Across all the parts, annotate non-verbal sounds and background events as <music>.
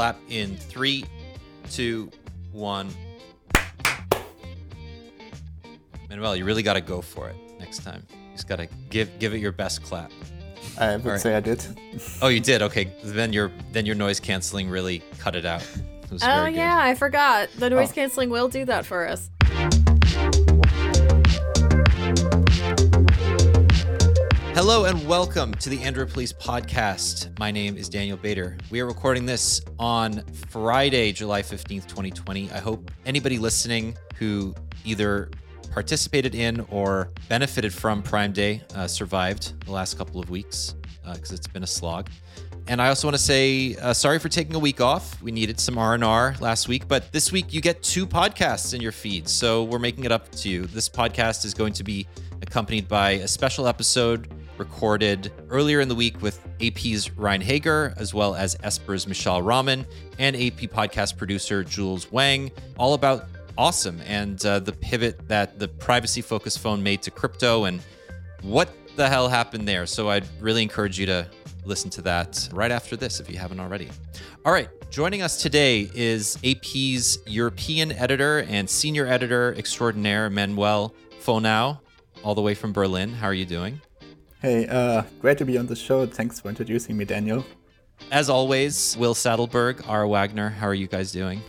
clap in three, two, one. Manuel, you really got to go for it next time. You just got to give give it your best clap. I would Alright. say I did. Oh, you did. Okay, then your then your noise canceling really cut it out. It Oh very good. yeah, I forgot. The oh. noise Oh. canceling will do that for us. Hello and welcome to the Android Police podcast. My name is Daniel Bader. We are recording this on Friday, July 15th, 2020. I hope anybody listening who either participated in or benefited from Prime Day uh, survived the last couple of weeks because it's been a slog. And I also want to say uh, sorry for taking a week off. We needed some R&R last week, but this week you get two podcasts in your feed. So we're making it up to you. This podcast is going to be accompanied by a special episode recorded earlier in the week with AP's Ryan Hager, as well as Esper's Mishaal Rahman, and AP podcast producer Jules Wang, all about Osom and uh, the pivot that the privacy focused phone made to crypto and what the hell happened there. So I'd really encourage you to listen to that right after this if you haven't already. All right, joining us today is AP's European editor and senior editor extraordinaire, Manuel Vonau, all the way from Berlin. How are you doing? Hey, uh, great to be on the show. Thanks for introducing me, Daniel. As always, Will Sattelberg, Ara Wagoner, how are you guys doing?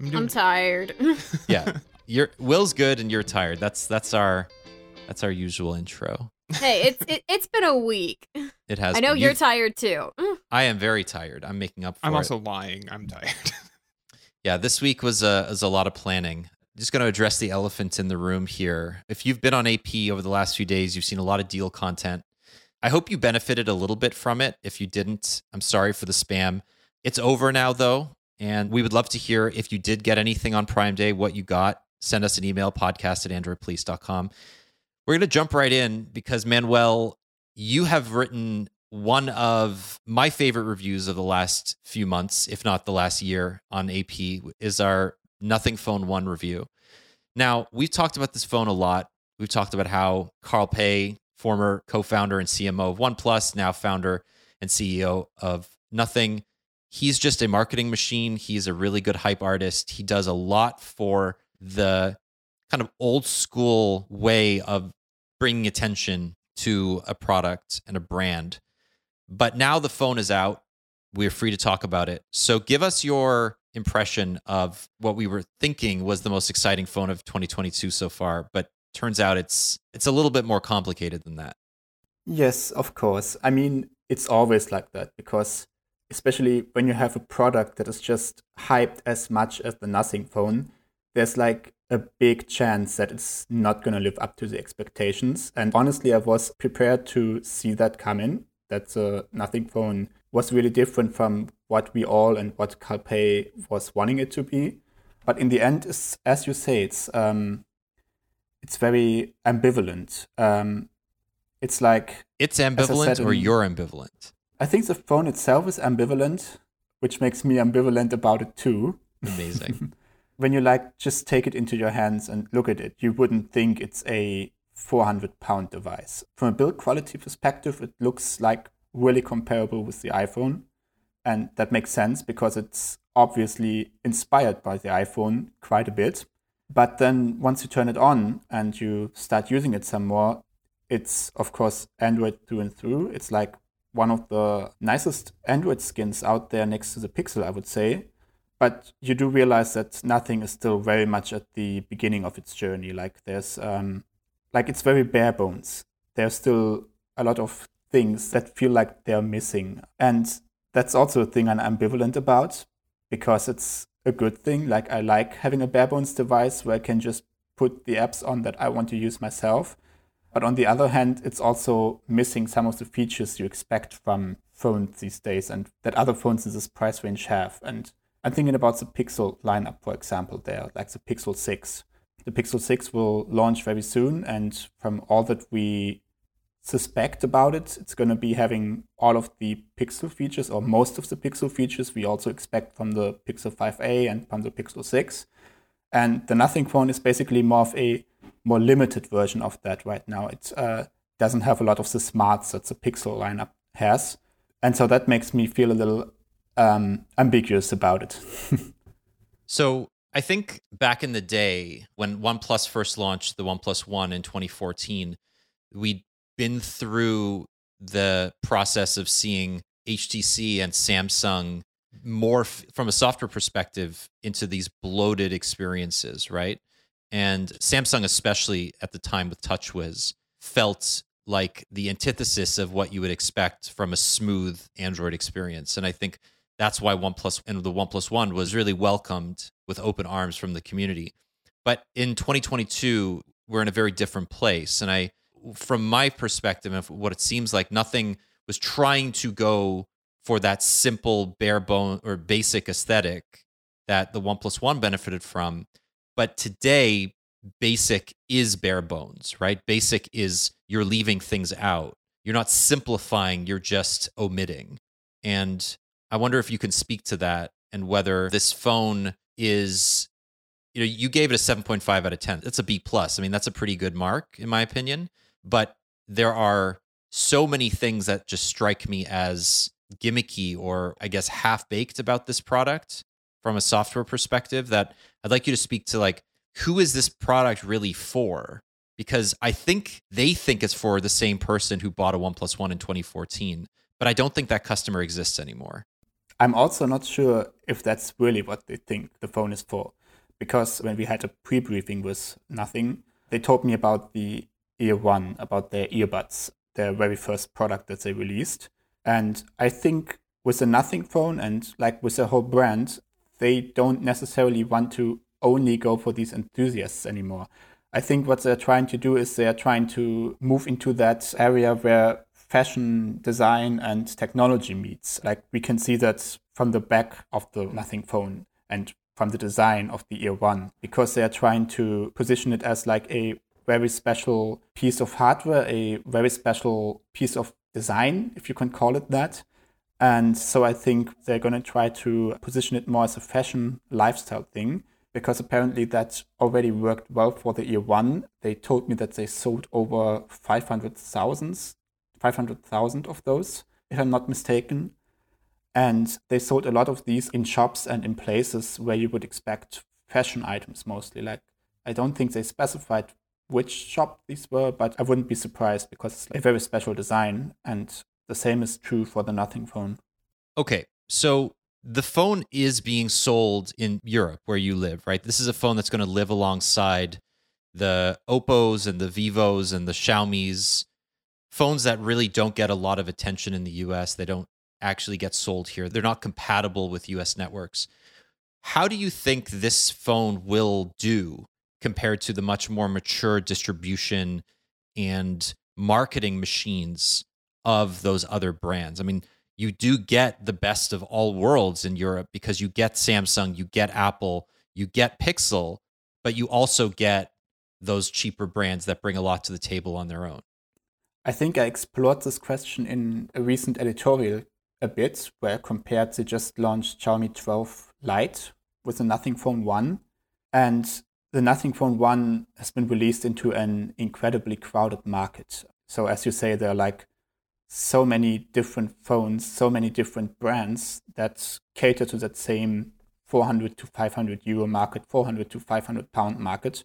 I'm doing I'm tired. <laughs> Yeah, <laughs> you're Will's good and you're tired. That's that's our that's our usual intro. hey, it's it, it's been a week. It has. I know been. you're You've- tired too. <laughs> I am very tired. I'm making up for I'm it. also lying. I'm tired. Yeah, this week was a was a lot of planning. Just going to address the elephant in the room here. If you've been on AP over the last few days, you've seen a lot of deal content. I hope you benefited a little bit from it. If you didn't, I'm sorry for the spam. It's over now though, and we would love to hear if you did get anything on Prime Day, what you got. Send us an email podcast at androidpolice.com. We're going to jump right in because Manuel, you have written one of my favorite reviews of the last few months, if not the last year on AP, is our Nothing Phone 1 review. Now, we've talked about this phone a lot. We've talked about how Carl Pei, former co founder and CMO of OnePlus, now founder and CEO of Nothing, he's just a marketing machine. He's a really good hype artist. He does a lot for the kind of old school way of bringing attention to a product and a brand. But now the phone is out. We're free to talk about it. So give us your impression of what we were thinking was the most exciting phone of 2022 so far, but turns out it's it's a little bit more complicated than that. Yes, of course. I mean, it's always like that because, especially when you have a product that is just hyped as much as the Nothing phone, there's like a big chance that it's not going to live up to the expectations. And honestly, I was prepared to see that come in, that the Nothing phone was really different from what we all and what Carl Pei was wanting it to be. But in the end, it's, as you say, it's um, it's very ambivalent. Um, it's like It's ambivalent said or you're ambivalent. I think the phone itself is ambivalent, which makes me ambivalent about it too. Amazing. <laughs> When you like just take it into your hands and look at it, you wouldn't think it's a 400 pound device. From a build quality perspective, it looks like really comparable with the iPhone. And that makes sense because it's obviously inspired by the iPhone quite a bit. But then once you turn it on and you start using it some more, it's of course Android through and through. It's like one of the nicest Android skins out there next to the Pixel, I would say. But you do realize that nothing is still very much at the beginning of its journey. Like there's, um, like it's very bare bones. There's still a lot of things that feel like they're missing, and that's also a thing I'm ambivalent about because it's a good thing. Like I like having a bare bones device where I can just put the apps on that I want to use myself. But on the other hand, it's also missing some of the features you expect from phones these days and that other phones in this price range have. And I'm thinking about the Pixel lineup, for example, there, like the Pixel 6. The Pixel 6 will launch very soon, and from all that we suspect about it, it's going to be having all of the Pixel features or most of the Pixel features we also expect from the Pixel 5a and from the Pixel 6. And the Nothing phone is basically more of a more limited version of that right now. It uh, doesn't have a lot of the smarts that the Pixel lineup has. And so that makes me feel a little um, ambiguous about it. <laughs> So I think back in the day when OnePlus first launched the OnePlus One in 2014, we'd been through the process of seeing HTC and Samsung morph from a software perspective into these bloated experiences, right? And Samsung, especially at the time with TouchWiz, felt like the antithesis of what you would expect from a smooth Android experience. And I think that's why OnePlus and the OnePlus One was really welcomed with open arms from the community. But in 2022, we're in a very different place. And I, from my perspective, of what it seems like, nothing was trying to go for that simple, bare bone or basic aesthetic that the OnePlus One benefited from. But today, basic is bare bones, right? Basic is you're leaving things out. You're not simplifying, you're just omitting. And I wonder if you can speak to that and whether this phone is you know you gave it a 7.5 out of 10 that's a b plus i mean that's a pretty good mark in my opinion but there are so many things that just strike me as gimmicky or i guess half baked about this product from a software perspective that i'd like you to speak to like who is this product really for because i think they think it's for the same person who bought a OnePlus One in 2014 but i don't think that customer exists anymore I'm also not sure if that's really what they think the phone is for. Because when we had a pre briefing with Nothing, they told me about the Ear One, about their earbuds, their very first product that they released. And I think with the Nothing phone and like with the whole brand, they don't necessarily want to only go for these enthusiasts anymore. I think what they're trying to do is they're trying to move into that area where fashion design and technology meets. Like we can see that from the back of the Nothing phone and from the design of the Ear One, because they are trying to position it as like a very special piece of hardware, a very special piece of design, if you can call it that. And so I think they're going to try to position it more as a fashion lifestyle thing because apparently that already worked well for the Ear One. They told me that they sold over 500,000 500,000 of those, if I'm not mistaken. And they sold a lot of these in shops and in places where you would expect fashion items mostly. Like, I don't think they specified which shop these were, but I wouldn't be surprised because it's a very special design. And the same is true for the Nothing phone. Okay. So the phone is being sold in Europe where you live, right? This is a phone that's going to live alongside the Oppos and the Vivos and the Xiaomi's phones that really don't get a lot of attention in the US. They don't actually get sold here. They're not compatible with US networks. How do you think this phone will do compared to the much more mature distribution and marketing machines of those other brands? I mean, you do get the best of all worlds in Europe because you get Samsung, you get Apple, you get Pixel, but you also get those cheaper brands that bring a lot to the table on their own. I think I explored this question in a recent editorial a bit, where I compared the just launched Xiaomi 12 Lite with the Nothing Phone 1. And the Nothing Phone 1 has been released into an incredibly crowded market. So, as you say, there are like so many different phones, so many different brands that cater to that same 400 to 500 euro market, 400 to 500 pound market.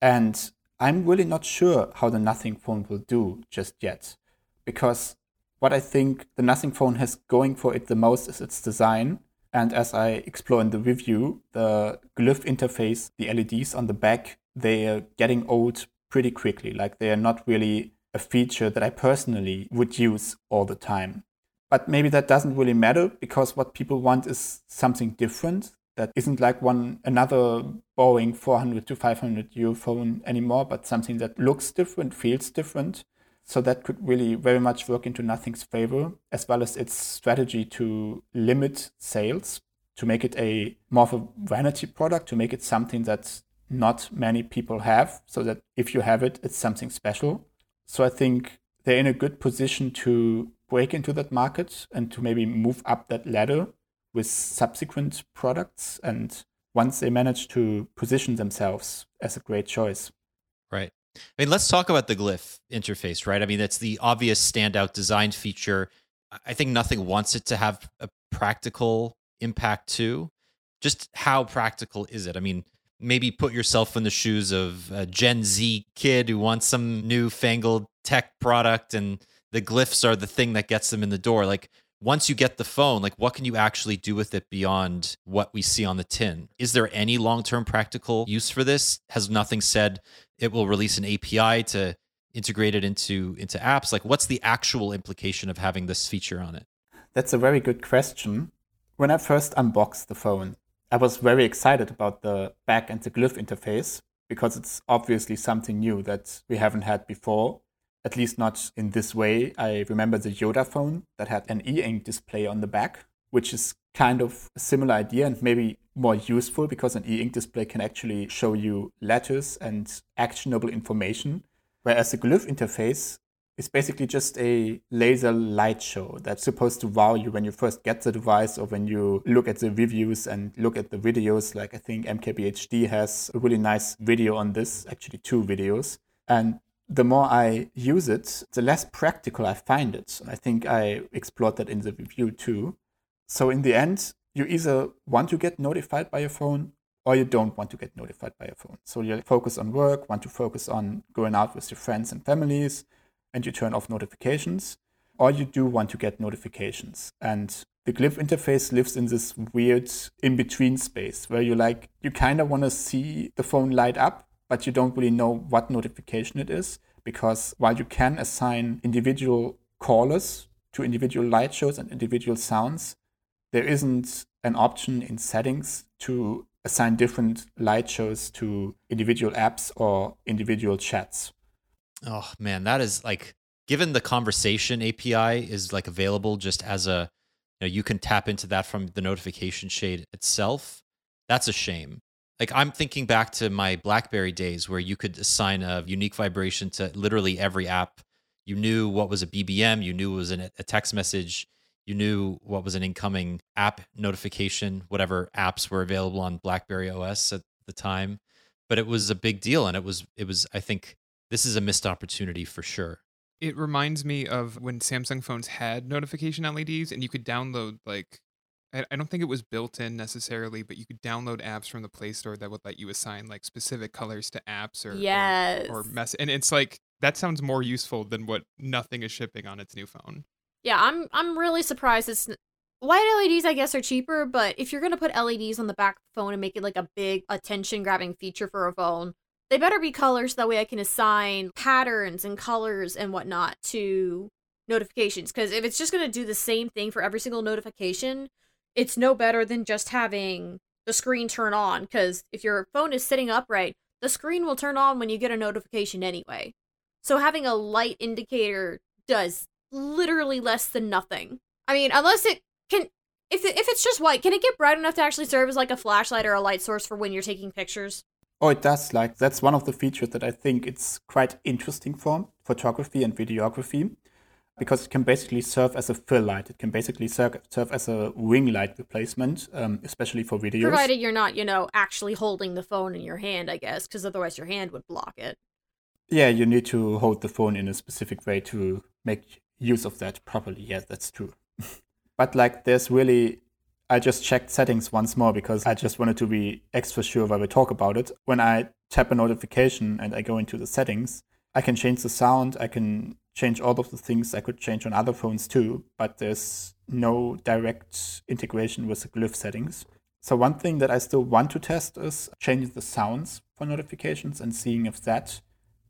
And I'm really not sure how the Nothing phone will do just yet, because what I think the Nothing phone has going for it the most is its design. And as I explore in the review, the glyph interface, the LEDs on the back, they are getting old pretty quickly. Like they are not really a feature that I personally would use all the time. But maybe that doesn't really matter because what people want is something different that isn't like one another boring 400 to 500 euro phone anymore, but something that looks different, feels different. So that could really very much work into Nothing's favor, as well as its strategy to limit sales, to make it a more of a vanity product, to make it something that not many people have, so that if you have it, it's something special. So I think they're in a good position to break into that market and to maybe move up that ladder with subsequent products and once they manage to position themselves as a great choice. Right. I mean, let's talk about the glyph interface, right? I mean, that's the obvious standout design feature. I think nothing wants it to have a practical impact too. Just how practical is it? I mean, maybe put yourself in the shoes of a Gen Z kid who wants some newfangled tech product and the glyphs are the thing that gets them in the door. Like once you get the phone, like what can you actually do with it beyond what we see on the tin? Is there any long-term practical use for this? Has nothing said it will release an API to integrate it into into apps? Like what's the actual implication of having this feature on it? That's a very good question. When I first unboxed the phone, I was very excited about the back and the glyph interface because it's obviously something new that we haven't had before at least not in this way. I remember the YotaPhone that had an e ink display on the back, which is kind of a similar idea and maybe more useful because an e ink display can actually show you letters and actionable information. Whereas the glyph interface is basically just a laser light show that's supposed to wow you when you first get the device or when you look at the reviews and look at the videos. Like I think MKBHD has a really nice video on this, actually, two videos. And the more I use it, the less practical I find it. I think I explored that in the review too. So in the end, you either want to get notified by your phone or you don't want to get notified by your phone. So you focus on work, want to focus on going out with your friends and families, and you turn off notifications, or you do want to get notifications. And the glyph interface lives in this weird in between space where you like, you kind of want to see the phone light up, but you don't really know what notification it is because while you can assign individual callers to individual light shows and individual sounds, there isn't an option in settings to assign different light shows to individual apps or individual chats. Oh man, that is like given the conversation API is like available just as a you know you can tap into that from the notification shade itself. That's a shame like I'm thinking back to my BlackBerry days where you could assign a unique vibration to literally every app. You knew what was a BBM, you knew it was an, a text message, you knew what was an incoming app notification, whatever apps were available on BlackBerry OS at the time. But it was a big deal, and it was it was I think this is a missed opportunity for sure. It reminds me of when Samsung phones had notification LEDs, and you could download like I, don't think it was built in necessarily, but you could download apps from the Play Store that would let you assign like specific colors to apps or yes. or, or mess. And it's like that sounds more useful than what nothing is shipping on its new phone. Yeah, I'm I'm really surprised it's white LEDs I guess are cheaper, but if you're gonna put LEDs on the back of the phone and make it like a big attention grabbing feature for a phone, they better be colors that way I can assign patterns and colors and whatnot to notifications. Because if it's just gonna do the same thing for every single notification, it's no better than just having the screen turn on because if your phone is sitting upright, the screen will turn on when you get a notification anyway. So having a light indicator does literally less than nothing. I mean, unless it can if it, if it's just white, can it get bright enough to actually serve as like a flashlight or a light source for when you're taking pictures? Oh, it does. Like that's one of the features that I think it's quite interesting for photography and videography because it can basically serve as a fill light. It can basically serve, serve as a ring light replacement, um, especially for videos. Provided you're not, you know, actually holding the phone in your hand, I guess, because otherwise your hand would block it. Yeah, you need to hold the phone in a specific way to make use of that properly. Yes, that's true. <laughs> but like, there's really. I just checked settings once more because I just wanted to be extra sure while we talk about it. When I tap a notification and I go into the settings, I can change the sound, I can change all of the things I could change on other phones too, but there's no direct integration with the glyph settings. So one thing that I still want to test is changing the sounds for notifications and seeing if that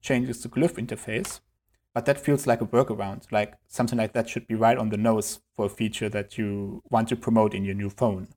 changes the glyph interface. But that feels like a workaround, like something like that should be right on the nose for a feature that you want to promote in your new phone.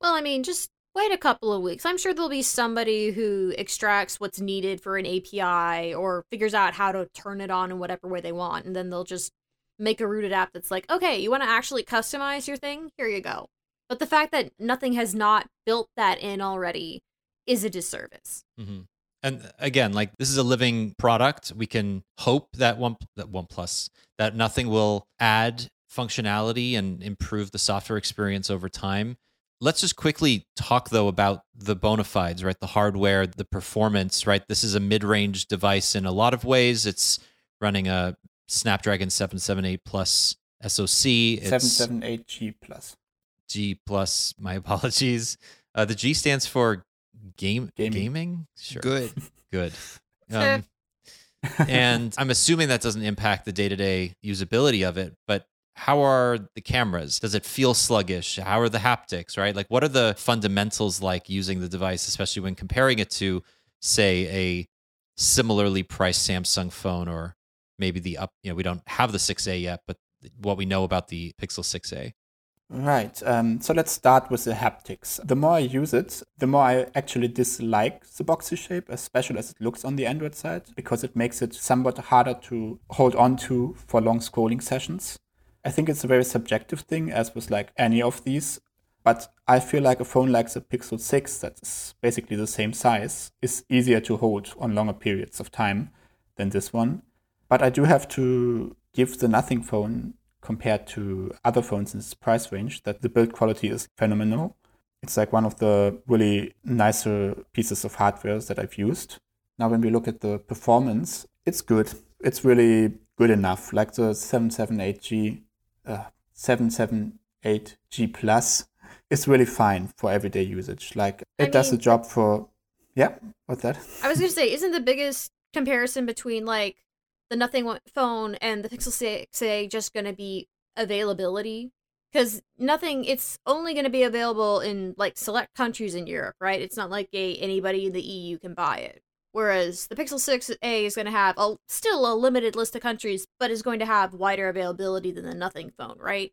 Well, I mean, just wait a couple of weeks. I'm sure there'll be somebody who extracts what's needed for an API or figures out how to turn it on in whatever way they want. And then they'll just make a rooted app that's like, okay, you want to actually customize your thing? Here you go. But the fact that nothing has not built that in already is a disservice. Mm-hmm. And again, like this is a living product. We can hope that one that OnePlus that nothing will add functionality and improve the software experience over time. Let's just quickly talk though about the bona fides, right? The hardware, the performance, right? This is a mid-range device in a lot of ways. It's running a Snapdragon 778 plus SoC. It's 778G plus. G plus. My <laughs> apologies. Uh, the G stands for game Gaming. gaming. Sure, Good. <laughs> good. <laughs> Um, and I'm assuming that doesn't impact the day to day usability of it. But how are the cameras? Does it feel sluggish? How are the haptics? Right? Like, what are the fundamentals like using the device, especially when comparing it to, say, a similarly priced Samsung phone or maybe the up? You know, we don't have the 6A yet, but what we know about the Pixel 6A. Right. Um, so let's start with the haptics. The more I use it, the more I actually dislike the boxy shape, especially as it looks on the Android side, because it makes it somewhat harder to hold on to for long scrolling sessions. I think it's a very subjective thing, as with like any of these. But I feel like a phone like the Pixel 6, that's basically the same size, is easier to hold on longer periods of time than this one. But I do have to give the Nothing phone compared to other phones in this price range that the build quality is phenomenal. It's like one of the really nicer pieces of hardware that I've used. Now, when we look at the performance, it's good. It's really good enough. Like the 778G, uh, 778G Plus is really fine for everyday usage. Like it I does the job for, yeah, what's that? I was gonna say, isn't the biggest comparison between like the Nothing phone and the Pixel 6a just gonna be availability? Because nothing, it's only gonna be available in like select countries in Europe, right? It's not like a anybody in the EU can buy it. Whereas the Pixel 6a is gonna have a still a limited list of countries, but is going to have wider availability than the Nothing phone, right?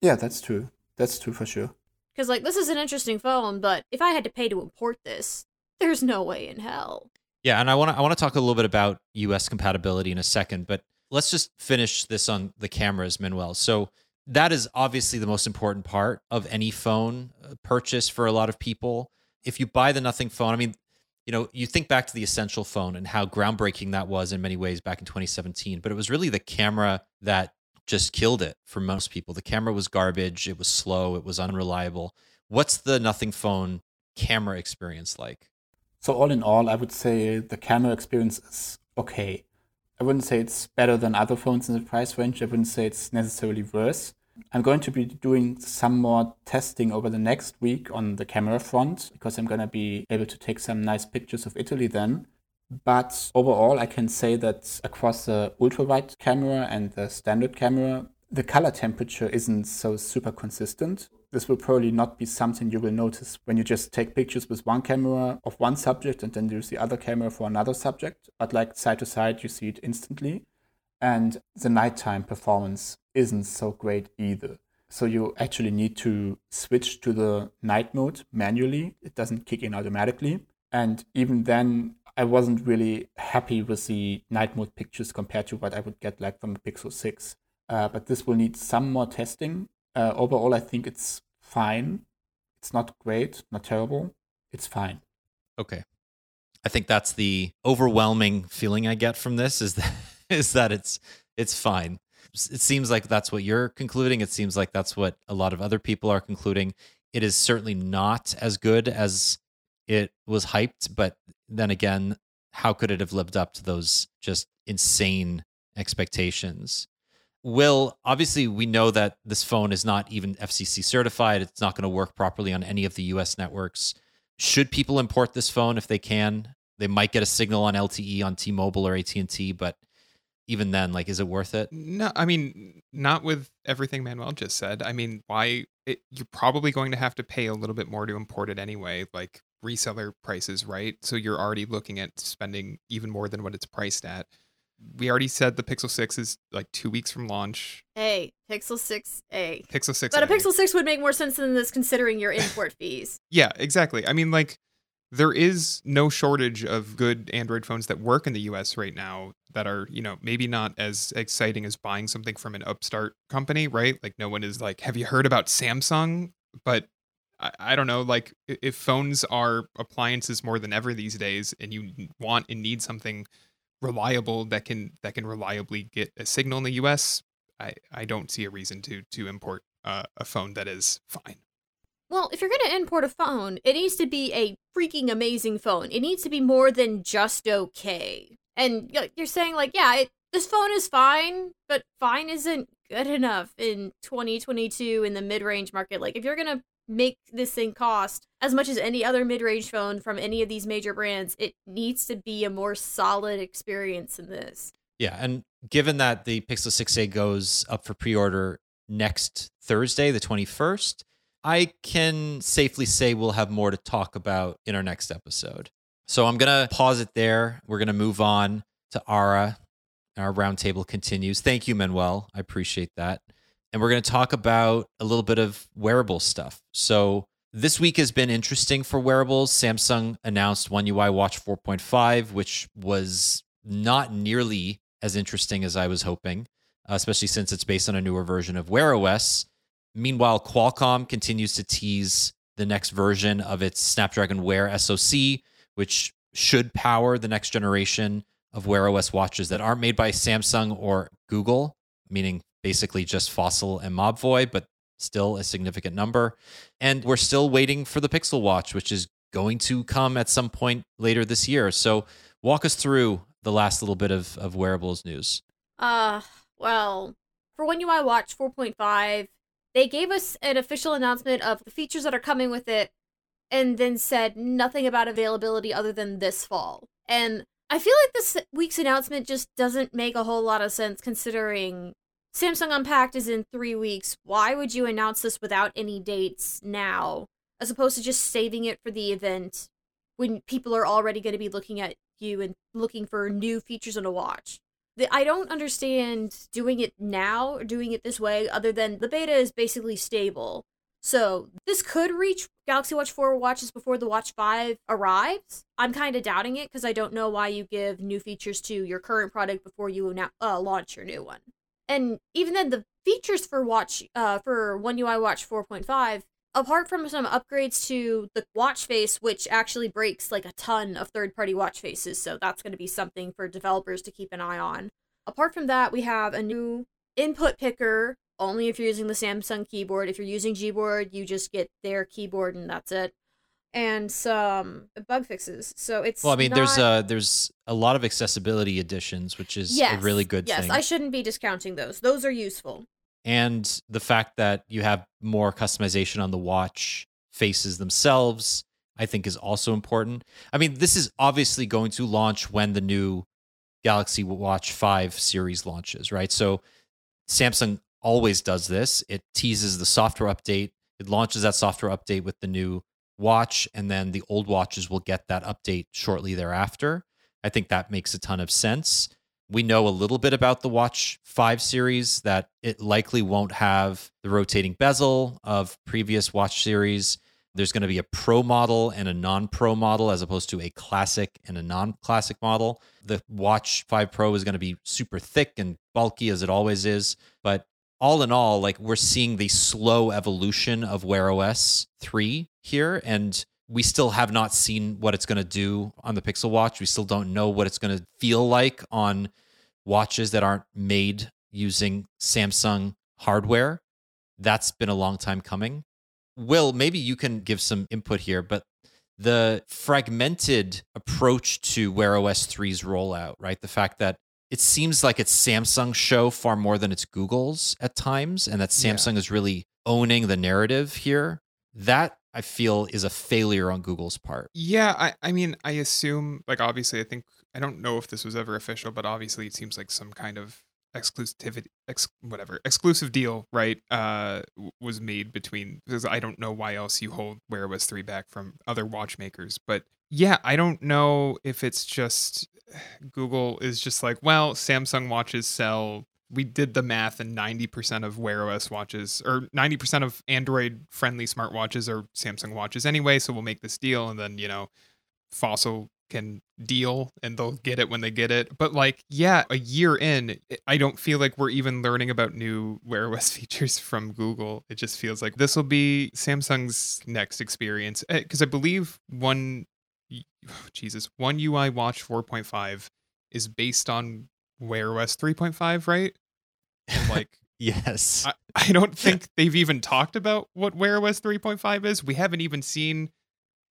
Yeah, that's true. That's true for sure. Because like this is an interesting phone, but if I had to pay to import this, there's no way in hell. Yeah, and I want to I want to talk a little bit about US compatibility in a second, but let's just finish this on the cameras, Manuel. So that is obviously the most important part of any phone uh, purchase for a lot of people. If you buy the Nothing phone, I mean, you know, you think back to the Essential phone and how groundbreaking that was in many ways back in 2017, but it was really the camera that just killed it for most people. The camera was garbage, it was slow, it was unreliable. What's the Nothing phone camera experience like? So all in all, I would say the camera experience is okay. I wouldn't say it's better than other phones in the price range. I wouldn't say it's necessarily worse. I'm going to be doing some more testing over the next week on the camera front because I'm going to be able to take some nice pictures of Italy then. But overall, I can say that across the ultra wide camera and the standard camera, the color temperature isn't so super consistent. This will probably not be something you will notice when you just take pictures with one camera of one subject and then use the other camera for another subject. But like side to side, you see it instantly. And the nighttime performance isn't so great either. So you actually need to switch to the night mode manually. It doesn't kick in automatically. And even then, I wasn't really happy with the night mode pictures compared to what I would get like from the Pixel 6. Uh, but this will need some more testing. Uh, overall, I think it's fine. It's not great, not terrible. It's fine. Okay. I think that's the overwhelming feeling I get from this is <laughs> that is that it's it's fine. It seems like that's what you're concluding. It seems like that's what a lot of other people are concluding. It is certainly not as good as it was hyped, but then again, how could it have lived up to those just insane expectations? Will, obviously, we know that this phone is not even FCC certified. It's not going to work properly on any of the US networks. Should people import this phone if they can? They might get a signal on LTE on T-Mobile or AT&T, but even then, like, is it worth it? No, I mean, not with everything Manuel just said. I mean, why? It, you're probably going to have to pay a little bit more to import it anyway, like reseller prices, right? So you're already looking at spending even more than what it's priced at. We already said the Pixel 6 is like two weeks from launch. Hey, Pixel 6a. Pixel 6. But a Pixel 6 would make more sense than this considering your import fees. <laughs> Yeah, exactly. I mean, like, there is no shortage of good Android phones that work in the US right now that are, you know, maybe not as exciting as buying something from an upstart company, right? Like, no one is like, have you heard about Samsung? But I, I don't know, like, if phones are appliances more than ever these days and you want and need something reliable that can that can reliably get a signal in the US, I, I don't see a reason to to import uh, a phone that is fine. Well, if you're going to import a phone, it needs to be a freaking amazing phone. It needs to be more than just okay. And you're saying, like, yeah, it, this phone is fine, but fine isn't good enough in 2022 in the mid-range market. Like if you're going to make this thing cost as much as any other mid-range phone from any of these major brands, it needs to be a more solid experience than this. Yeah, and given that the Pixel 6a goes up for pre-order next Thursday, the 21st, I can safely say we'll have more to talk about in our next episode. So I'm to pause it there. We're to move on to Ara. Our roundtable continues. Thank you, Manuel. I appreciate that. And we're going to talk about a little bit of wearable stuff. So this week has been interesting for wearables. Samsung announced One UI Watch 4.5, which was not nearly as interesting as I was hoping, especially since it's based on a newer version of Wear OS. Meanwhile, Qualcomm continues to tease the next version of its Snapdragon Wear SoC, which should power the next generation of Wear OS watches that aren't made by Samsung or Google, meaning basically just Fossil and Mobvoi, but still a significant number. And we're still waiting for the Pixel Watch, which is going to come at some point later this year. So walk us through the last little bit of, of wearables news. Uh, well, for One UI Watch 4.5, they gave us an official announcement of the features that are coming with it and then said nothing about availability other than this fall. And I feel like this week's announcement just doesn't make a whole lot of sense considering Samsung Unpacked is in three weeks. Why would you announce this without any dates now, as opposed to just saving it for the event when people are already going to be looking at you and looking for new features on a watch? The, I don't understand doing it now or doing it this way, other than the beta is basically stable. So this could reach Galaxy Watch 4 watches before the Watch 5 arrives. I'm kind of doubting it because I don't know why you give new features to your current product before you uh, launch your new one and even then the features for watch uh for one ui watch 4.5 apart from some upgrades to the watch face which actually breaks like a ton of third party watch faces so that's going to be something for developers to keep an eye on. Apart from that we have a new input picker only if you're using the samsung keyboard. If you're using gboard you just get their keyboard and that's it and some bug fixes. So it's well, I mean, not... there's a there's a lot of accessibility additions, which is yes, a really good yes, thing. Yes, I shouldn't be discounting those. Those are useful. And the fact that you have more customization on the watch faces themselves, I think, is also important. I mean, this is obviously going to launch when the new Galaxy Watch 5 series launches, right? So Samsung always does this. It teases the software update. It launches that software update with the new watch, and then the old watches will get that update shortly thereafter. I think that makes a ton of sense. We know a little bit about the Watch 5 series that it likely won't have the rotating bezel of previous watch series. There's going to be a pro model and a non pro model as opposed to a classic and a non classic model. The Watch 5 Pro is going to be super thick and bulky as it always is, but all in all, like we're seeing the slow evolution of Wear OS 3 here. And we still have not seen what it's going to do on the Pixel Watch. We still don't know what it's going to feel like on watches that aren't made using Samsung hardware. That's been a long time coming. Will, maybe you can give some input here, but the fragmented approach to Wear OS 3's rollout, right? The fact that it seems like it's Samsung's show far more than it's Google's at times, and that Samsung yeah. is really owning the narrative here. That I feel is a failure on Google's part. Yeah, I, I mean, I assume, like, obviously, I think, I don't know if this was ever official, but obviously it seems like some kind of exclusivity, ex, whatever, exclusive deal, right, uh, was made between, because I don't know why else you hold Wear OS 3 back from other watchmakers. But yeah, I don't know if it's just <sighs> Google is just like, well, Samsung watches sell. We did the math, and 90% of Wear OS watches, or 90% of Android friendly smartwatches, are Samsung watches anyway. So we'll make this deal, and then, you know, Fossil can deal and they'll get it when they get it. But like, yeah, a year in, I don't feel like we're even learning about new Wear OS <laughs> features from Google. It just feels like this will be Samsung's next experience. Because eh, I believe one <sighs> Jesus, One UI Watch 4.5 is based on Wear OS 3.5, right? And like, <laughs> yes. I, I don't think they've even talked about what Wear OS 3.5 is. We haven't even seen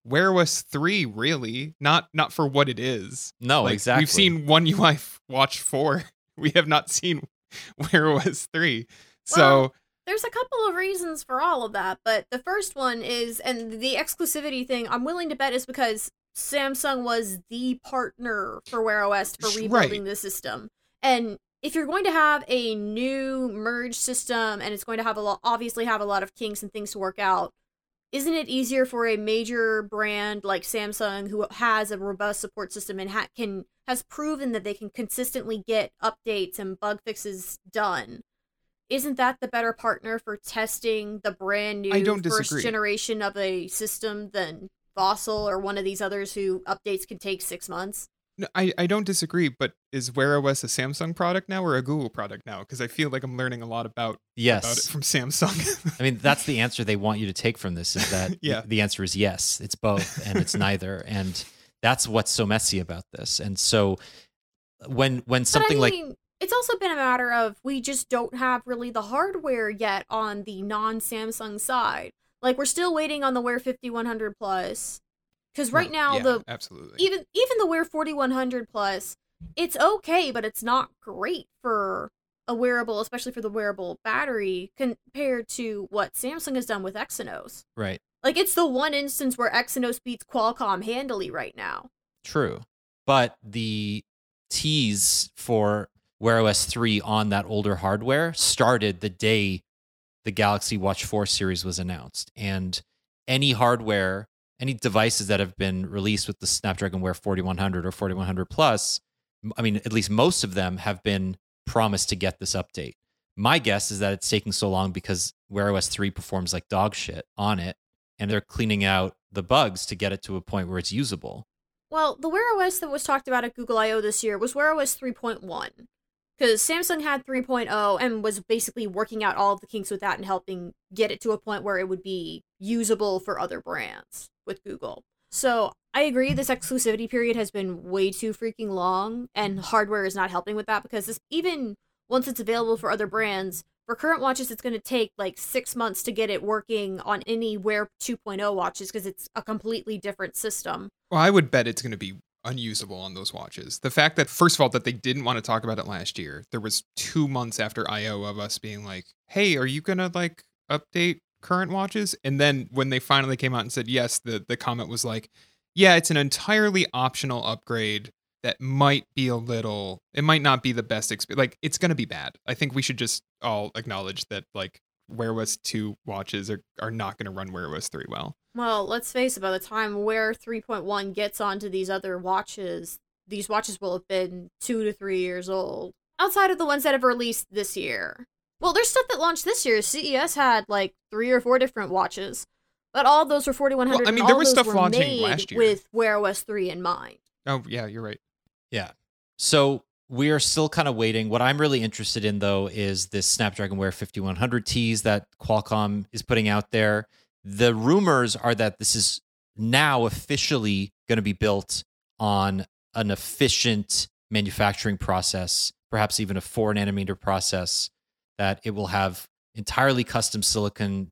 Wear OS 3 really, not not for what it is. No, like, exactly. We've seen One UI Watch 4. <laughs> We have not seen <laughs> Wear OS 3. so There's a couple of reasons for all of that, but the first one is, and the exclusivity thing, I'm willing to bet is because Samsung was the partner for Wear OS for rebuilding right. the system. And if you're going to have a new merge system and it's going to have a lot, obviously have a lot of kinks and things to work out, isn't it easier for a major brand like Samsung who has a robust support system and ha- can has proven that they can consistently get updates and bug fixes done? Isn't that the better partner for testing the brand new first disagree. generation of a system than Fossil or one of these others who updates can take six months? No, I, I don't disagree, but is Wear OS a Samsung product now or a Google product now? Because I feel like I'm learning a lot about, about it Yes. from <laughs> Samsung. I mean, that's the answer they want you to take from this is <laughs> that Yeah. the, the answer is yes, it's both and it's <laughs> neither. And that's what's so messy about this. And so when when something but I like mean, it's also been a matter of we just don't have really the hardware yet on the non-Samsung side. Like we're still waiting on the Wear 5100 Plus, because right No, now yeah, the absolutely even even the Wear 4100 Plus, it's okay, but it's not great for a wearable, especially for the wearable battery, compared to what Samsung has done with Exynos. right, Like it's the one instance where Exynos beats Qualcomm handily right now. true. But the tease for Wear OS 3 on that older hardware started the day the Galaxy Watch 4 series was announced. And any hardware, any devices that have been released with the Snapdragon Wear 4100 or 4100 Plus, I mean, at least most of them have been promised to get this update. My guess is that it's taking so long because Wear OS 3 performs like dog shit on it, and they're cleaning out the bugs to get it to a point where it's usable. Well, the Wear OS that was talked about at Google I/O this year was Wear OS 3.1, because Samsung had 3.0 and was basically working out all of the kinks with that and helping get it to a point where it would be usable for other brands with Google. So I agree, this exclusivity period has been way too freaking long, and hardware is not helping with that because this, even once it's available for other brands, for current watches, it's going to take like six months to get it working on any Wear 2.0 watches because it's a completely different system. Well, I would bet it's going to be unusable on those watches. The fact that, first of all, that they didn't want to talk about it last year. There was two months after I/O of us being like, "Hey, are you gonna like update current watches?" And then when they finally came out and said yes, the the comment was like, "Yeah, it's an entirely optional upgrade." That might be a little. It might not be the best experience. Like it's gonna be bad. I think we should just all acknowledge that. Like Wear OS two watches are are not gonna run Wear OS three well. Well, let's face it, by the time Wear 3.1 gets onto these other watches, these watches will have been two to three years old. Outside of the ones that have released this year. Well, there's stuff that launched this year. CES had like three or four different watches, but all of those were 4100. Well, I mean, there was stuff were launching made last year. with Wear OS 3 in mind. Oh yeah, you're right. Yeah. So we are still kind of waiting. What I'm really interested in, though, is this Snapdragon Wear 5100 tease that Qualcomm is putting out there. The rumors are that this is now officially going to be built on an efficient manufacturing process, perhaps even a four nanometer process, that it will have entirely custom silicon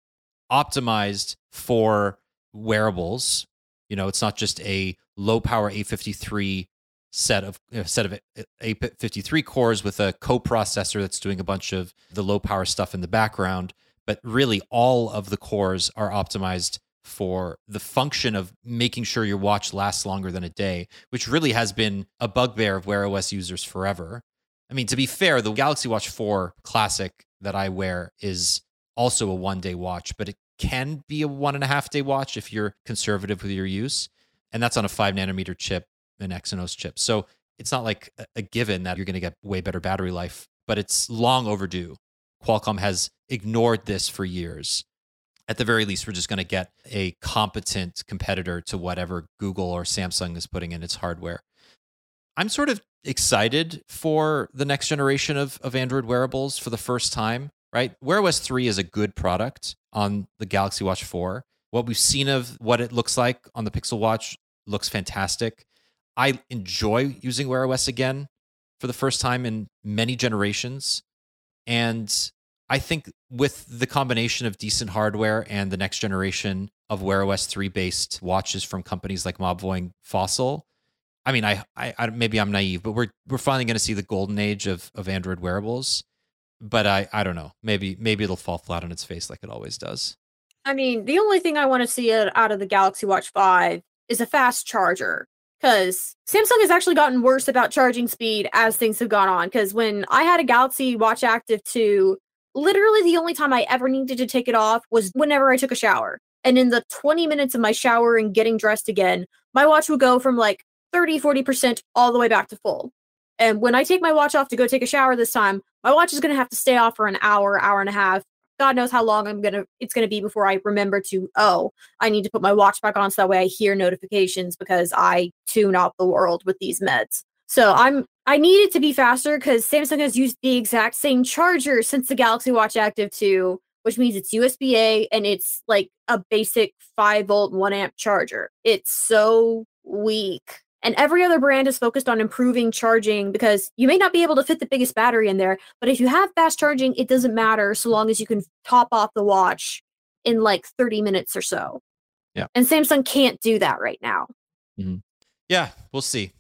optimized for wearables. You know, it's not just a low power A53 set of a set of uh, A53 cores with a coprocessor that's doing a bunch of the low power stuff in the background, but really all of the cores are optimized for the function of making sure your watch lasts longer than a day, which really has been a bugbear of Wear OS users forever. I mean, to be fair, the Galaxy Watch 4 Classic that I wear is also a one day watch, but it can be a one and a half day watch if you're conservative with your use. And that's on a five nanometer chip, an Exynos chip. So it's not like a- given that you're going to get way better battery life, but it's long overdue. Qualcomm has ignored this for years. At the very least, we're just going to get a competent competitor to whatever Google or Samsung is putting in its hardware. I'm sort of excited for the next generation of, of Android wearables for the first time, right? Wear OS 3 is a good product on the Galaxy Watch 4. What we've seen of what it looks like on the Pixel Watch looks fantastic. I enjoy using Wear OS again for the first time in many generations. And I think with the combination of decent hardware and the next generation of Wear OS 3 based watches from companies like Mobvoi and Fossil, I mean, I, I, I maybe I'm naive, but we're we're finally going to see the golden age of of Android wearables. but I I don't know. Maybe maybe it'll fall flat on its face like it always does. I mean, the only thing I want to see out of the Galaxy Watch 5 is a fast charger. Because Samsung has actually gotten worse about charging speed as things have gone on. Because when I had a Galaxy Watch Active 2, literally the only time I ever needed to take it off was whenever I took a shower. And in the 20 minutes of my shower and getting dressed again, my watch would go from like 30, 40% all the way back to full. And when I take my watch off to go take a shower this time, my watch is going to have to stay off for an hour, hour and a half. God knows how long I'm gonna it's gonna be before I remember to oh I need to put my watch back on so that way I hear notifications because I tune out the world with these meds. So I'm I need it to be faster because Samsung has used the exact same charger since the Galaxy Watch Active 2, which means it's USB A and it's like a basic 5 volt 1 amp charger. It's so weak. And every other brand is focused on improving charging because you may not be able to fit the biggest battery in there, but if you have fast charging, it doesn't matter so long as you can top off the watch in like 30 minutes or so. Yeah. And Samsung can't do that right now. Mm-hmm. Yeah, we'll see.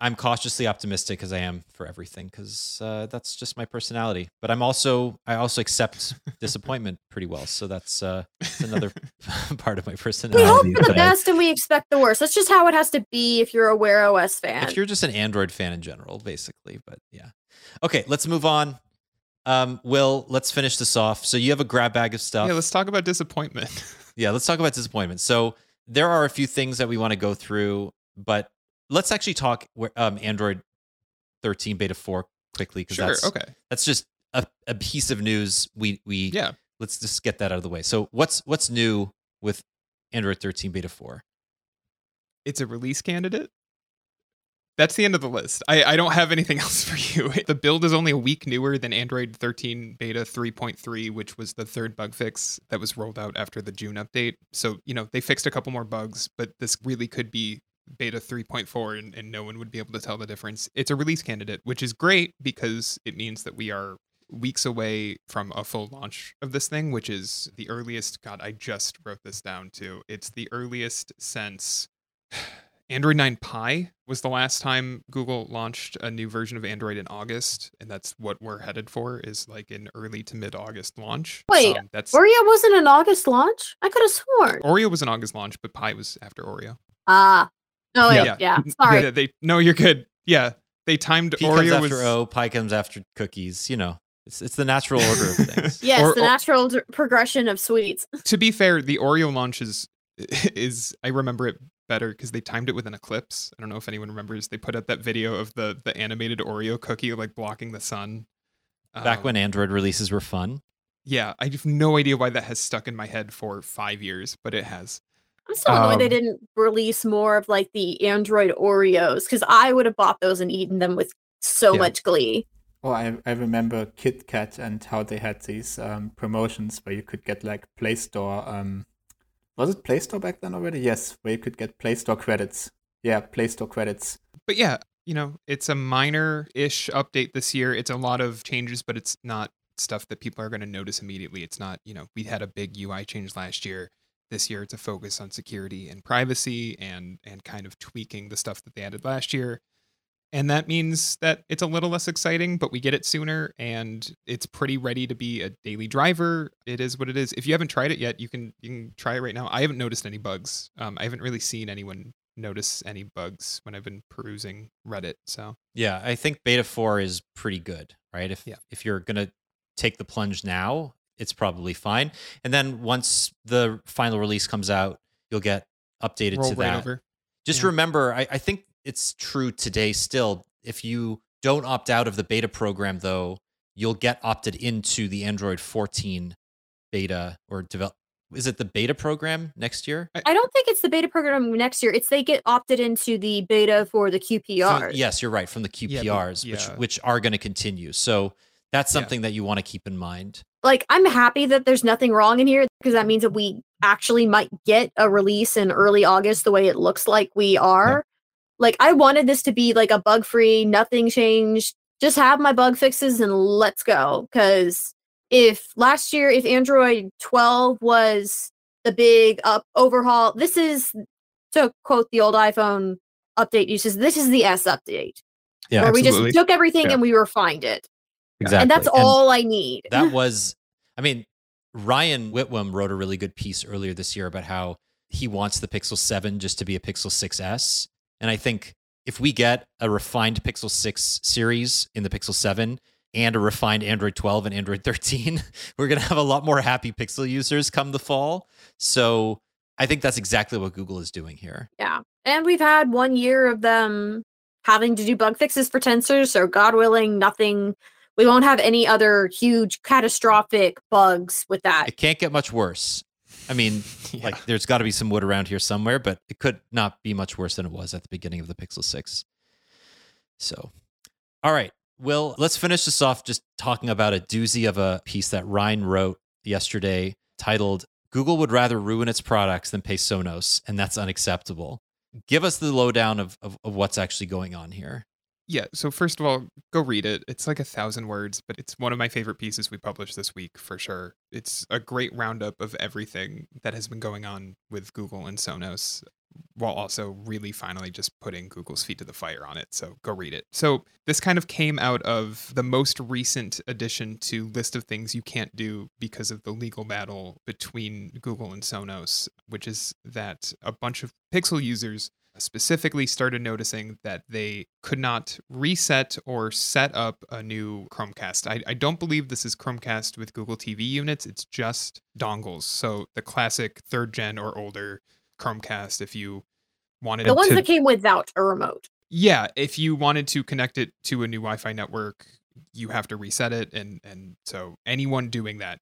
I'm cautiously optimistic because I am for everything because uh, that's just my personality. But I'm also I also accept <laughs> disappointment pretty well. So that's, uh, that's another <laughs> <laughs> part of my personality. We hope for the that I- best and we expect the worst. That's just how it has to be if you're a Wear OS fan. if you're just an Android fan in general, basically. But yeah. Okay, let's move on. Um, Will, let's finish this off. So you have a grab bag of stuff. Yeah, let's talk about disappointment. Yeah, let's talk about disappointment. So there are a few things that we want to go through, but let's actually talk where- um, Android 13 beta 4 quickly because sure. that's Okay. that's just a, a piece of news. We we Yeah. let's just get that out of the way. So what's what's new with Android 13 beta 4? It's a release candidate. That's the end of the list. I, I don't have anything <laughs> else for you. The build is only a week newer than Android 13 beta 3.3, which was the third bug fix that was rolled out after the June update. So, you know, they fixed a couple more bugs, but this really could be beta 3.4 and, and no one would be able to tell the difference. It's a release candidate, which is great because it means that we are weeks away from a full launch of this thing, which is the earliest. God, I just wrote this down too. It's the earliest since <sighs> Android 9 Pie was the last time Google launched a new version of Android in August, and that's what we're headed for is like an early to mid August launch. Wait, Um, that's Oreo wasn't an August launch? I could have sworn. Oreo was an August launch, but Pie was after Oreo. Ah. Oh, wait, Yeah. yeah. Sorry. Yeah, they no, you're good. Yeah, they timed P comes Oreo after was O, Pie comes after cookies. You know, it's it's the natural order of things. <laughs> Yes, Or- the or- natural d- progression of sweets. <laughs> to be fair, the Oreo launch is <laughs> is I remember it better because they timed it with an eclipse. I don't know if anyone remembers. They put out that video of the the animated Oreo cookie like blocking the sun. Back Um, when Android releases were fun. yeah, I have no idea why that has stuck in my head for five years, but it has. I'm still annoyed they Um, didn't release more of like the Android Oreos because I would have bought those and eaten them with so Yeah. much glee. Well, I, I remember KitKat and how they had these um, promotions where you could get like Play Store. Um, was it Play Store back then already? Yes, where you could get Play Store credits. Yeah, Play Store credits. But yeah, you know, it's a minor-ish update this year. It's a lot of changes, but it's not stuff that people are going to notice immediately. It's not, you know, we had a big UI change last year. This year it's a focus on security and privacy and and kind of tweaking the stuff that they added last year. And that means that it's a little less exciting, but we get it sooner and it's pretty ready to be a daily driver. It is what it is. If you haven't tried it yet, you can you can try it right now. I haven't noticed any bugs. Um, I haven't really seen anyone notice any bugs when I've been perusing Reddit. So Yeah, I think beta 4 is pretty good, right? If Yeah. if you're going to take the plunge now, it's probably fine. And then once the final release comes out, you'll get updated roll to right that. over. Just Yeah. remember, I, I think it's true today still. If you don't opt out of the beta program, though, you'll get opted into the Android 14 beta or develop. Is it the beta program next year? I don't think it's the beta program next year. It's they get opted into the beta for the So, QPR. yes, you're right. From the Yeah, the- QPRs, yeah. which which are going to continue. So that's Yeah. something that you want to keep in mind. Like I'm happy that there's nothing wrong in here because that means that we actually might get a release in early August the way it looks like we are. Like I wanted this to be like a bug free, nothing changed. Just have my bug fixes and let's go. Cause if last year if Android 12 was the big up overhaul, this is to quote the old iPhone update uses, this is the S update. Yeah, where we just took everything Yeah. and we refined it. Exactly. And that's And all I need. that <laughs> was i mean ryan whitwam wrote a really good piece earlier this year about how he wants the pixel 7 just to be a pixel 6s and i think if we get a refined pixel 6 series in the pixel 7 and a refined android 12 and android 13 <laughs> we're going to have a lot more happy pixel users come the fall so i think that's exactly what google is doing here Yeah. And we've had one year of them having to do bug fixes for tensors, so God willing, nothing we won't have any other huge catastrophic bugs with that. it can't get much worse. I mean <laughs> Yeah. like there's got to be some wood around here somewhere but it could not be much worse than it was at the beginning of the pixel 6 so all right. Well let's finish this off just talking about a doozy of a piece that ryan wrote yesterday titled google would rather ruin its products than pay sonos and that's unacceptable. Give us the lowdown of, of, of what's actually going on here Yeah. So first of all, go read it. It's like a thousand words, but it's one of my favorite pieces we published this week for sure. It's a great roundup of everything that has been going on with Google and Sonos, while also really finally just putting Google's feet to the fire on it. So go read it. So this kind of came out of the most recent addition to list of things you can't do because of the legal battle between Google and Sonos, which is that a bunch of Pixel users specifically started noticing that they could not reset or set up a new Chromecast. I, I don't believe this is Chromecast with Google TV units, it's just dongles. So the classic third gen or older Chromecast, if you wanted The ones to. that came without a remote. yeah, if you wanted to connect it to a new Wi Fi network, you have to reset it. And, and so anyone doing that,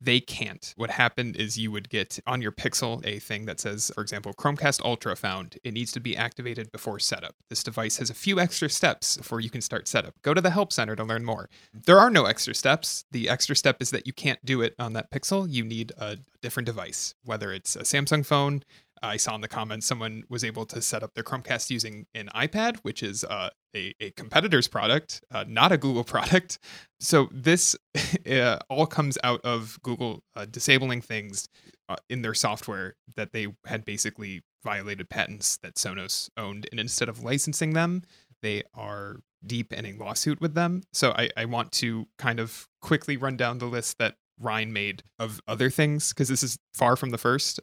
they can't. What happened is you would get on your Pixel a thing that says, for example, Chromecast Ultra found. It needs to be activated before setup. This device has a few extra steps before you can start setup. Go to the Help Center to learn more. There are no extra steps. The extra step is that you can't do it on that Pixel. You need a different device, whether it's a Samsung phone. I saw in the comments someone was able to set up their Chromecast using an iPad, which is uh, a, a competitor's product, uh, not a Google <laughs> product. So this <laughs> uh, all comes out of Google uh, disabling things uh, in their software that they had basically violated patents that Sonos owned, and instead of licensing them, they are deep in a lawsuit with them. So I, I want to kind of quickly run down the list that Ryan made of other things because this is far from the first.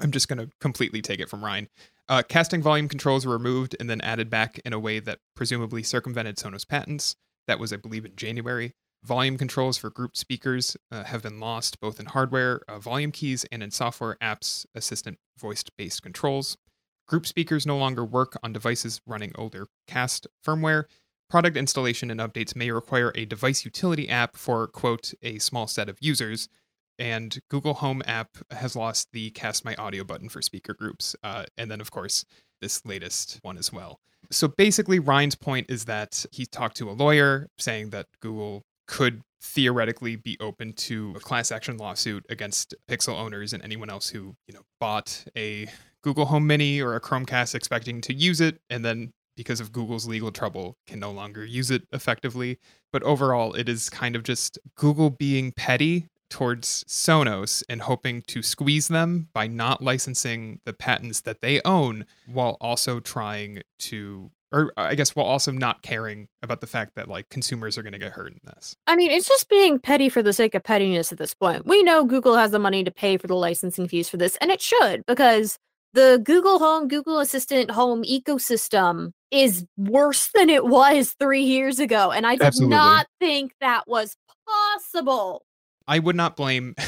I'm just going to completely take it from Ryan. Uh, casting volume controls were removed and then added back in a way that presumably circumvented Sonos patents. That was, I believe, in January. Volume controls for grouped speakers uh, have been lost both in hardware, uh, volume keys, and in software apps assistant voice based controls. Group speakers no longer work on devices running older cast firmware. Product installation and updates may require a device utility app for, quote, a small set of users. And Google Home app has lost the Cast My Audio button for speaker groups. Uh, and then, of course, this latest one as well. So basically, Ryan's point is that he talked to a lawyer saying that Google could theoretically be open to a class action lawsuit against Pixel owners and anyone else who, you know, bought a Google Home Mini or a Chromecast expecting to use it and then because of Google's legal trouble can no longer use it effectively. But overall, it is kind of just Google being petty towards Sonos and hoping to squeeze them by not licensing the patents that they own while also trying to or I guess while also not caring about the fact that like consumers are going to get hurt in this. I mean, it's just being petty for the sake of pettiness at this point. We know Google has the money to pay for the licensing fees for this, and it should because the Google Home, Google Assistant home ecosystem is worse than it was three years ago. And I did Absolutely. not think that was possible. I would not blame. <laughs>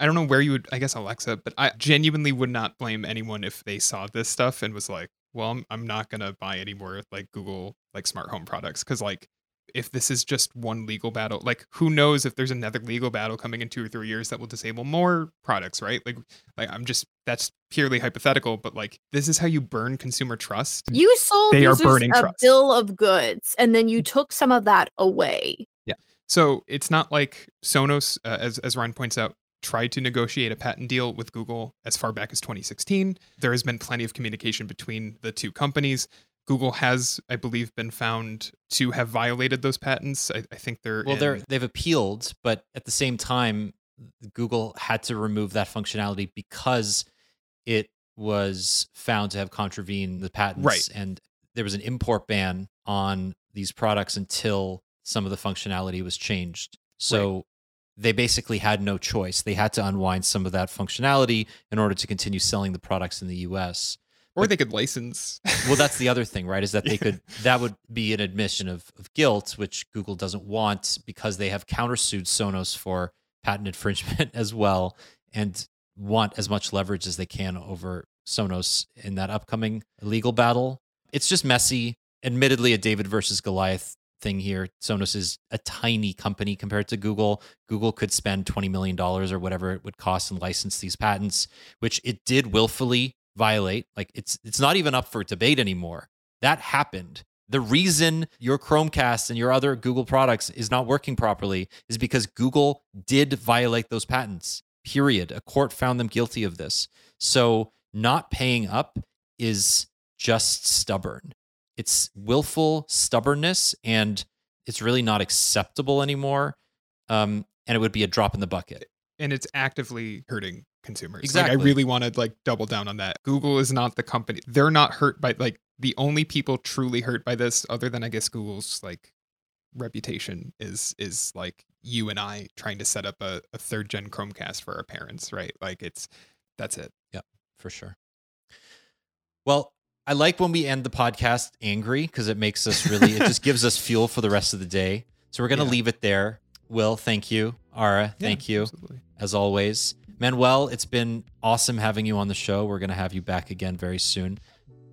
I don't know where you would. I guess Alexa, but I genuinely would not blame anyone if they saw this stuff and was like, "Well, I'm, I'm not gonna buy any more like Google like smart home products," because like if this is just one legal battle, like who knows if there's another legal battle coming in two or three years that will disable more products, right? Like, like I'm just that's purely hypothetical, but like this is how you burn consumer trust. You sold They are burning a trust. bill of goods, and then you took some of that away. So it's not like Sonos, uh, as as Ryan points out, tried to negotiate a patent deal with Google as far back as 2016. There has been plenty of communication between the two companies. Google has, I believe, been found to have violated those patents. I, I think they're Well, in- they're they've appealed, but at the same time, Google had to remove that functionality because it was found to have contravened the patents, Right. and there was an import ban on these products until some of the functionality was changed. So they basically had no choice. They had to unwind some of that functionality in order to continue selling the products in the US. Or they could license. Well, that's the other thing, right? Is that they <laughs> could that would be an admission of, of guilt, which Google doesn't want because they have countersued Sonos for patent infringement <laughs> as well and want as much leverage as they can over Sonos in that upcoming legal battle. It's just messy. Admittedly, a David versus Goliath thing here. Sonos is a tiny company compared to Google. Google could spend $20 million or whatever it would cost and license these patents, which it did willfully violate. Like it's it's not even up for debate anymore. That happened. The reason your Chromecast and your other Google products is not working properly is because Google did violate those patents. Period. A court found them guilty of this. So not paying up is just stubborn. It's willful stubbornness and it's really not acceptable anymore. Um, and it would be a drop in the bucket. and it's actively hurting consumers. Like, Exactly. I really want to like double down on that. Google is not the company. They're not hurt by like the only people truly hurt by this, other than I guess Google's like reputation is is like you and I trying to set up a, a third gen Chromecast for our parents, right? Like it's that's it. Yeah, for sure. Well, I like when we end the podcast angry because it makes us really, it just <laughs> gives us fuel for the rest of the day. So we're going to Yeah. leave it there. Will, thank you. Ara, thank Yeah, you absolutely. as always. Manuel, it's been awesome having you on the show. We're going to have you back again very soon.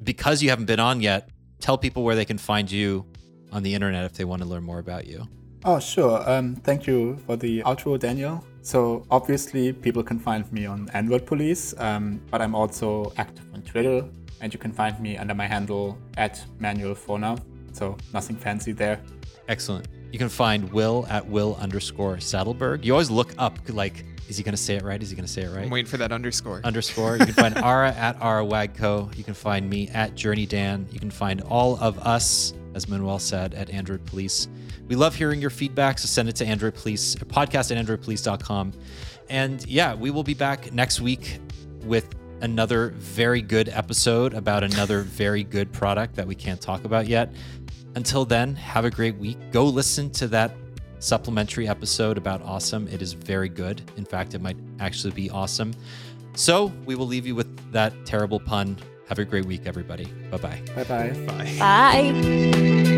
Because you haven't been on yet, tell people where they can find you on the internet if they want to learn more about you. Oh, sure. Um, thank you for the outro, Daniel. So, obviously, people can find me on Android Police, um, but I'm also active on Twitter, and you can find me under my handle at Manuel Vonau. So, nothing fancy there. Excellent. You can find Will at Will underscore Sattelberg. You always look up, like, is he going to say it right? Is he going to say it right? I'm waiting for that underscore. underscore. You can find <laughs> Ara at Ara Wagco. You can find me at Journey Dan. You can find all of us, as Manuel said, at Android Police. We love hearing your feedback, so send it to Android Police, podcast at androidpolice.com. And yeah, we will be back next week with another very good episode about another very good product that we can't talk about yet. Until then, have a great week. Go listen to that supplementary episode about awesome. It is very good. In fact, it might actually be awesome. So we will leave you with that terrible pun. Have a great week, everybody. Bye bye. Bye bye. Bye. Bye.